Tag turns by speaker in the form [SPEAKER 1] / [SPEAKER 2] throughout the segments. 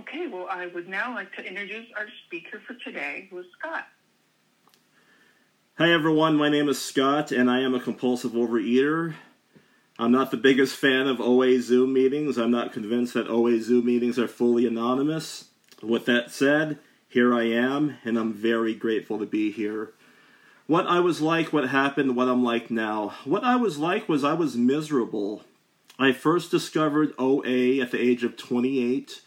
[SPEAKER 1] Okay, well, I would now like to introduce our speaker for today, who is Scott.
[SPEAKER 2] Hi everyone, my name is Scott and I am a compulsive overeater. I'm not the biggest fan of OA Zoom meetings. I'm not convinced that OA Zoom meetings are fully anonymous. With that said, here I am and I'm very grateful to be here. What I was like, what happened, what I'm like now. What I was like was I was miserable. I first discovered OA at the age of 28.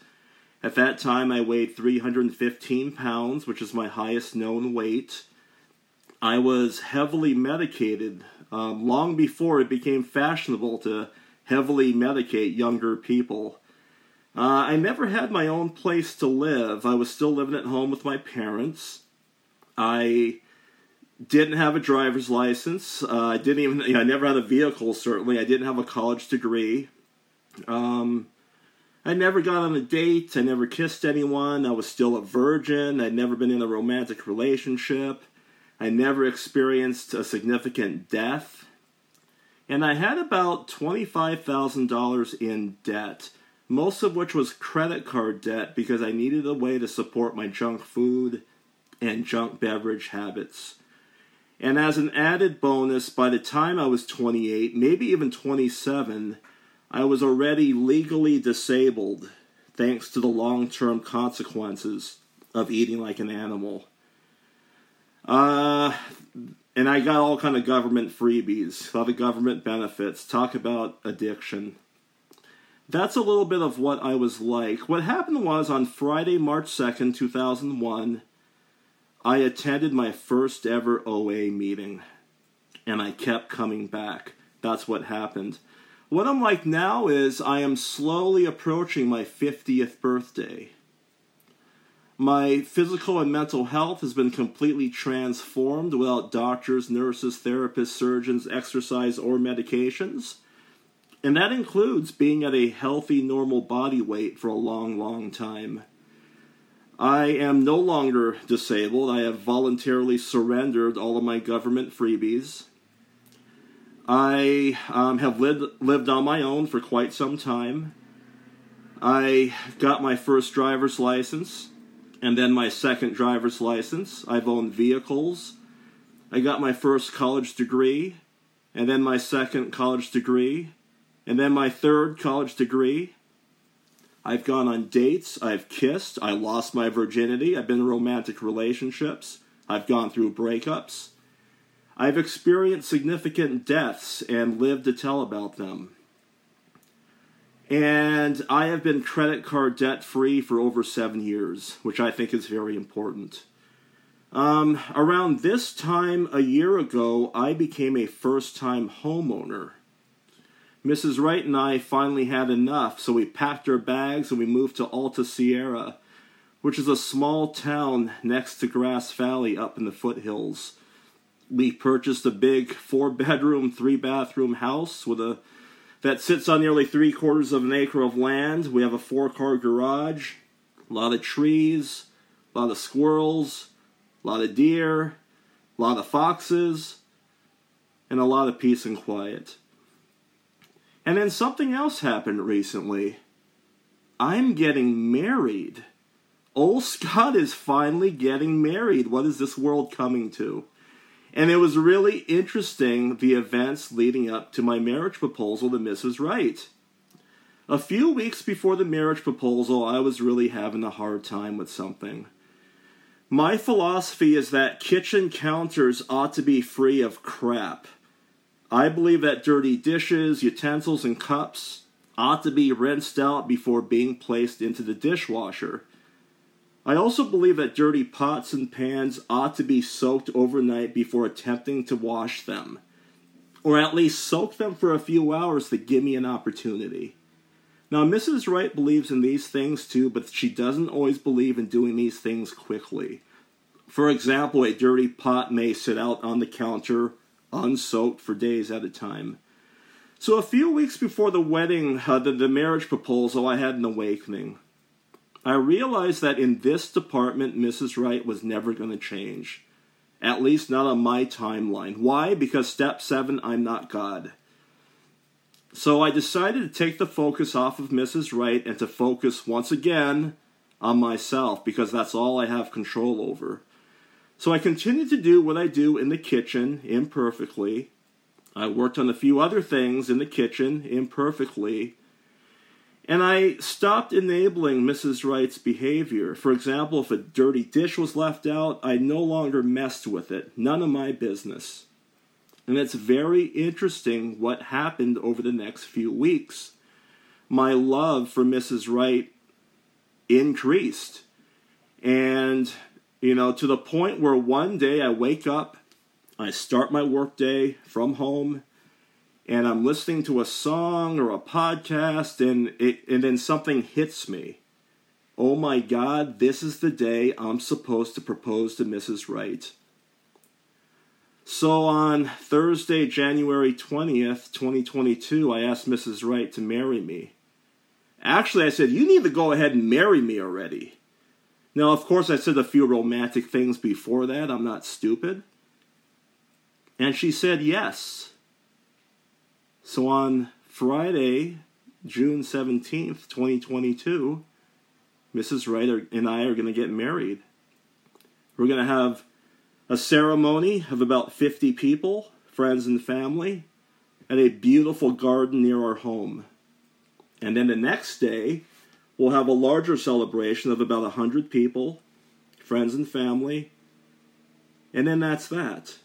[SPEAKER 2] At that time, I weighed 315 pounds, which is my highest known weight. I was heavily medicated um, long before it became fashionable to heavily medicate younger people. Uh, I never had my own place to live. I was still living at home with my parents. I didn't have a driver's license. Uh, I didn't even. You know, I never had a vehicle. Certainly, I didn't have a college degree. Um, I never got on a date. I never kissed anyone. I was still a virgin. I'd never been in a romantic relationship. I never experienced a significant death. And I had about $25,000 in debt, most of which was credit card debt because I needed a way to support my junk food and junk beverage habits. And as an added bonus, by the time I was 28, maybe even 27, I was already legally disabled thanks to the long term consequences of eating like an animal. Uh, and I got all kind of government freebies, a lot of government benefits. Talk about addiction. That's a little bit of what I was like. What happened was on Friday, March 2nd, 2001, I attended my first ever OA meeting. And I kept coming back. That's what happened. What I'm like now is I am slowly approaching my 50th birthday. My physical and mental health has been completely transformed without doctors, nurses, therapists, surgeons, exercise, or medications. And that includes being at a healthy, normal body weight for a long, long time. I am no longer disabled. I have voluntarily surrendered all of my government freebies. I um, have lived, lived on my own for quite some time. I got my first driver's license and then my second driver's license. I've owned vehicles. I got my first college degree, and then my second college degree, and then my third college degree. I've gone on dates, I've kissed, I lost my virginity, I've been in romantic relationships, I've gone through breakups. I've experienced significant deaths and lived to tell about them. And I have been credit card debt free for over seven years, which I think is very important. Um, around this time a year ago, I became a first time homeowner. Mrs. Wright and I finally had enough, so we packed our bags and we moved to Alta Sierra, which is a small town next to Grass Valley up in the foothills. We purchased a big four bedroom, three bathroom house with a that sits on nearly three quarters of an acre of land. We have a four car garage, a lot of trees, a lot of squirrels, a lot of deer, a lot of foxes, and a lot of peace and quiet. And then something else happened recently. I'm getting married. Old Scott is finally getting married. What is this world coming to? And it was really interesting the events leading up to my marriage proposal to Mrs. Wright. A few weeks before the marriage proposal, I was really having a hard time with something. My philosophy is that kitchen counters ought to be free of crap. I believe that dirty dishes, utensils, and cups ought to be rinsed out before being placed into the dishwasher. I also believe that dirty pots and pans ought to be soaked overnight before attempting to wash them, or at least soak them for a few hours to give me an opportunity. Now, Mrs. Wright believes in these things too, but she doesn't always believe in doing these things quickly. For example, a dirty pot may sit out on the counter unsoaked for days at a time. So, a few weeks before the wedding, uh, the, the marriage proposal, I had an awakening. I realized that in this department, Mrs. Wright was never going to change. At least not on my timeline. Why? Because step seven, I'm not God. So I decided to take the focus off of Mrs. Wright and to focus once again on myself because that's all I have control over. So I continued to do what I do in the kitchen imperfectly. I worked on a few other things in the kitchen imperfectly. And I stopped enabling Mrs. Wright's behavior. For example, if a dirty dish was left out, I no longer messed with it. None of my business. And it's very interesting what happened over the next few weeks. My love for Mrs. Wright increased. And, you know, to the point where one day I wake up, I start my workday from home, and I'm listening to a song or a podcast, and it and then something hits me. Oh my God, this is the day I'm supposed to propose to Mrs. Wright. So on Thursday, January 20th, 2022, I asked Mrs. Wright to marry me. Actually, I said, You need to go ahead and marry me already. Now, of course, I said a few romantic things before that. I'm not stupid. And she said yes. So on Friday, June 17th, 2022, Mrs. Wright and I are going to get married. We're going to have a ceremony of about 50 people, friends and family, at a beautiful garden near our home. And then the next day, we'll have a larger celebration of about 100 people, friends and family, and then that's that.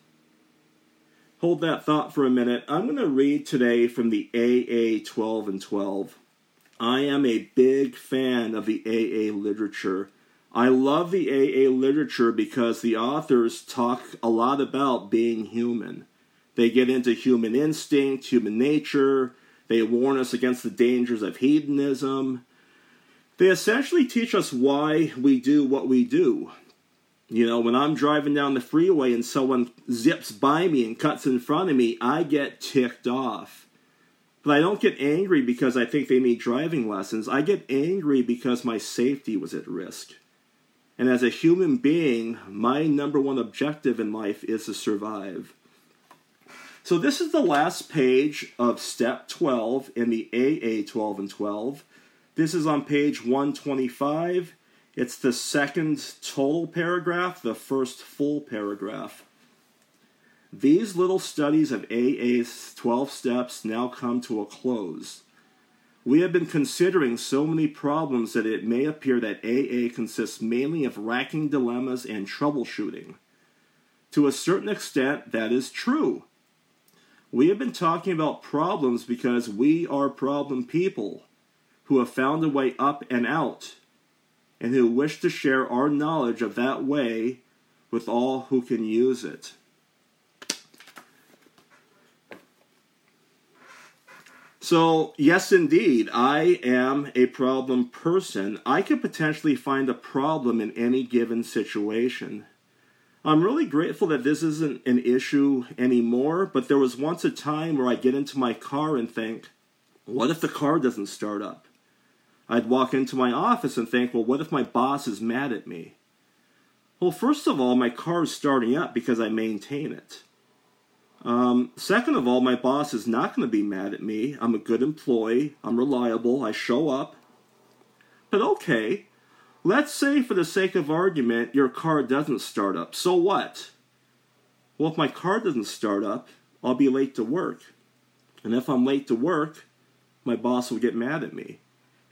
[SPEAKER 2] Hold that thought for a minute. I'm going to read today from the AA 12 and 12. I am a big fan of the AA literature. I love the AA literature because the authors talk a lot about being human. They get into human instinct, human nature, they warn us against the dangers of hedonism. They essentially teach us why we do what we do. You know, when I'm driving down the freeway and someone zips by me and cuts in front of me, I get ticked off. But I don't get angry because I think they need driving lessons. I get angry because my safety was at risk. And as a human being, my number one objective in life is to survive. So, this is the last page of step 12 in the AA 12 and 12. This is on page 125 it's the second total paragraph, the first full paragraph. These little studies of AA's 12 steps now come to a close. We have been considering so many problems that it may appear that AA consists mainly of racking dilemmas and troubleshooting. To a certain extent, that is true. We have been talking about problems because we are problem people who have found a way up and out and who wish to share our knowledge of that way with all who can use it. So, yes, indeed, I am a problem person. I could potentially find a problem in any given situation. I'm really grateful that this isn't an issue anymore, but there was once a time where I get into my car and think, what if the car doesn't start up? I'd walk into my office and think, well, what if my boss is mad at me? Well, first of all, my car is starting up because I maintain it. Um, second of all, my boss is not going to be mad at me. I'm a good employee. I'm reliable. I show up. But okay, let's say for the sake of argument, your car doesn't start up. So what? Well, if my car doesn't start up, I'll be late to work. And if I'm late to work, my boss will get mad at me.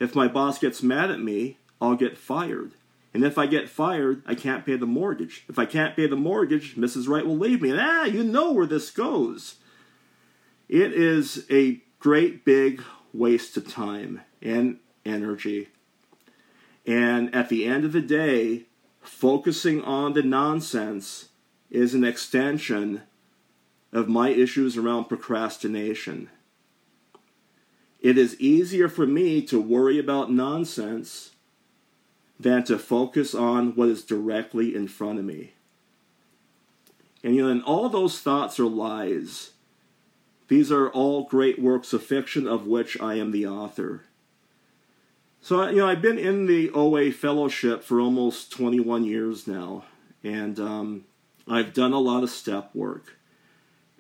[SPEAKER 2] If my boss gets mad at me, I'll get fired. And if I get fired, I can't pay the mortgage. If I can't pay the mortgage, Mrs. Wright will leave me. And ah, you know where this goes. It is a great big waste of time and energy. And at the end of the day, focusing on the nonsense is an extension of my issues around procrastination. It is easier for me to worry about nonsense than to focus on what is directly in front of me. And you know, and all those thoughts are lies. These are all great works of fiction of which I am the author. So, you know, I've been in the OA fellowship for almost 21 years now, and um, I've done a lot of step work.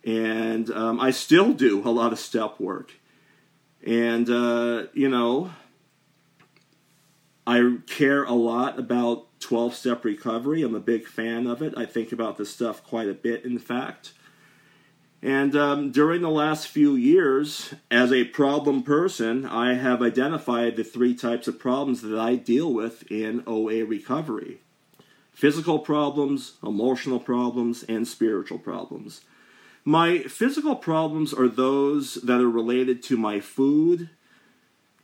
[SPEAKER 2] And um, I still do a lot of step work. And, uh, you know, I care a lot about 12 step recovery. I'm a big fan of it. I think about this stuff quite a bit, in fact. And um, during the last few years, as a problem person, I have identified the three types of problems that I deal with in OA recovery physical problems, emotional problems, and spiritual problems. My physical problems are those that are related to my food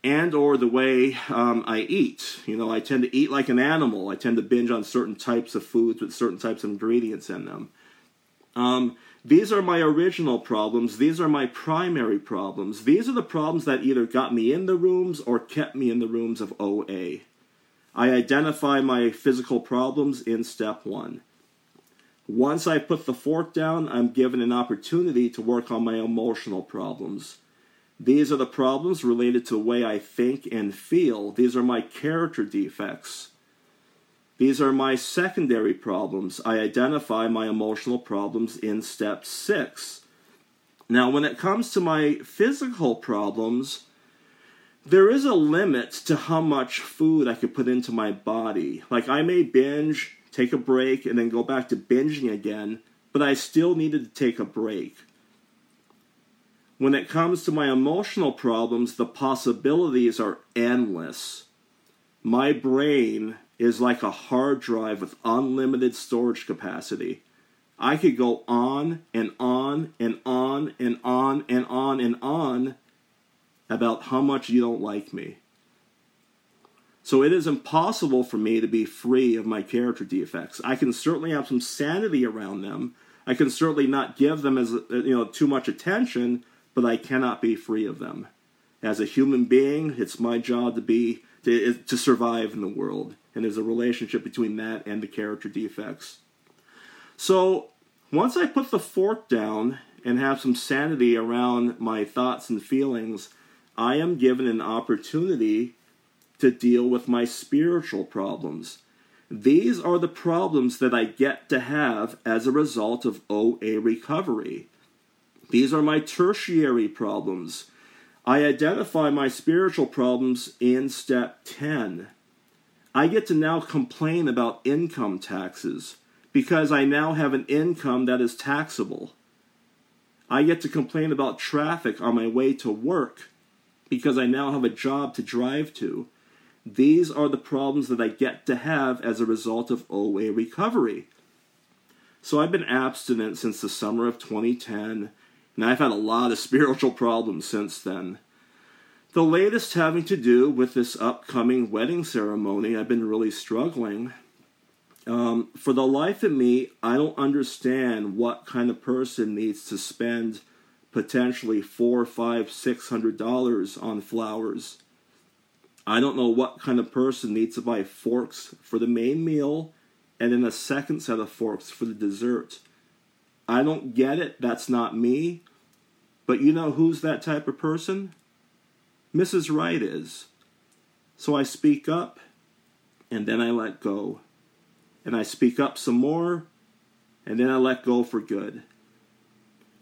[SPEAKER 2] and or the way um, I eat. You know, I tend to eat like an animal. I tend to binge on certain types of foods with certain types of ingredients in them. Um, these are my original problems. These are my primary problems. These are the problems that either got me in the rooms or kept me in the rooms of OA. I identify my physical problems in step one. Once I put the fork down, I'm given an opportunity to work on my emotional problems. These are the problems related to the way I think and feel. These are my character defects. These are my secondary problems. I identify my emotional problems in step six. Now, when it comes to my physical problems, there is a limit to how much food I could put into my body. Like, I may binge, take a break, and then go back to binging again, but I still needed to take a break. When it comes to my emotional problems, the possibilities are endless. My brain is like a hard drive with unlimited storage capacity. I could go on and on and on and on and on and on about how much you don't like me. So it is impossible for me to be free of my character defects. I can certainly have some sanity around them. I can certainly not give them as you know too much attention, but I cannot be free of them. As a human being, it's my job to be to, to survive in the world, and there's a relationship between that and the character defects. So once I put the fork down and have some sanity around my thoughts and feelings, I am given an opportunity to deal with my spiritual problems. These are the problems that I get to have as a result of OA recovery. These are my tertiary problems. I identify my spiritual problems in step 10. I get to now complain about income taxes because I now have an income that is taxable. I get to complain about traffic on my way to work because I now have a job to drive to. These are the problems that I get to have as a result of OA recovery. So I've been abstinent since the summer of 2010, and I've had a lot of spiritual problems since then. The latest having to do with this upcoming wedding ceremony, I've been really struggling. Um, for the life of me, I don't understand what kind of person needs to spend potentially four, five, six hundred dollars on flowers. I don't know what kind of person needs to buy forks for the main meal and then a second set of forks for the dessert. I don't get it. That's not me. But you know who's that type of person? Mrs. Wright is. So I speak up and then I let go. And I speak up some more and then I let go for good.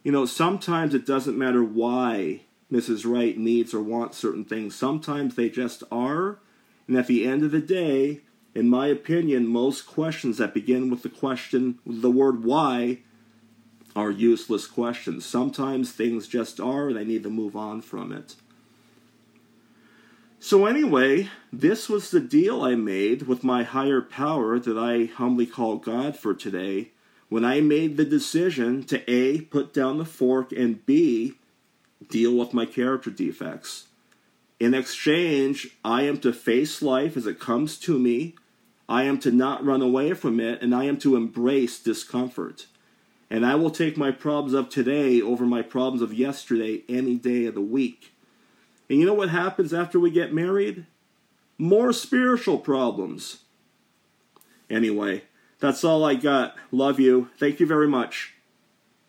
[SPEAKER 2] You know, sometimes it doesn't matter why Mrs. Wright needs or wants certain things. Sometimes they just are. And at the end of the day, in my opinion, most questions that begin with the question, the word why, are useless questions. Sometimes things just are, and I need to move on from it. So, anyway, this was the deal I made with my higher power that I humbly call God for today when I made the decision to A, put down the fork, and B, deal with my character defects. In exchange, I am to face life as it comes to me. I am to not run away from it, and I am to embrace discomfort. And I will take my problems of today over my problems of yesterday any day of the week. And you know what happens after we get married? More spiritual problems. Anyway, that's all I got. Love you. Thank you very much.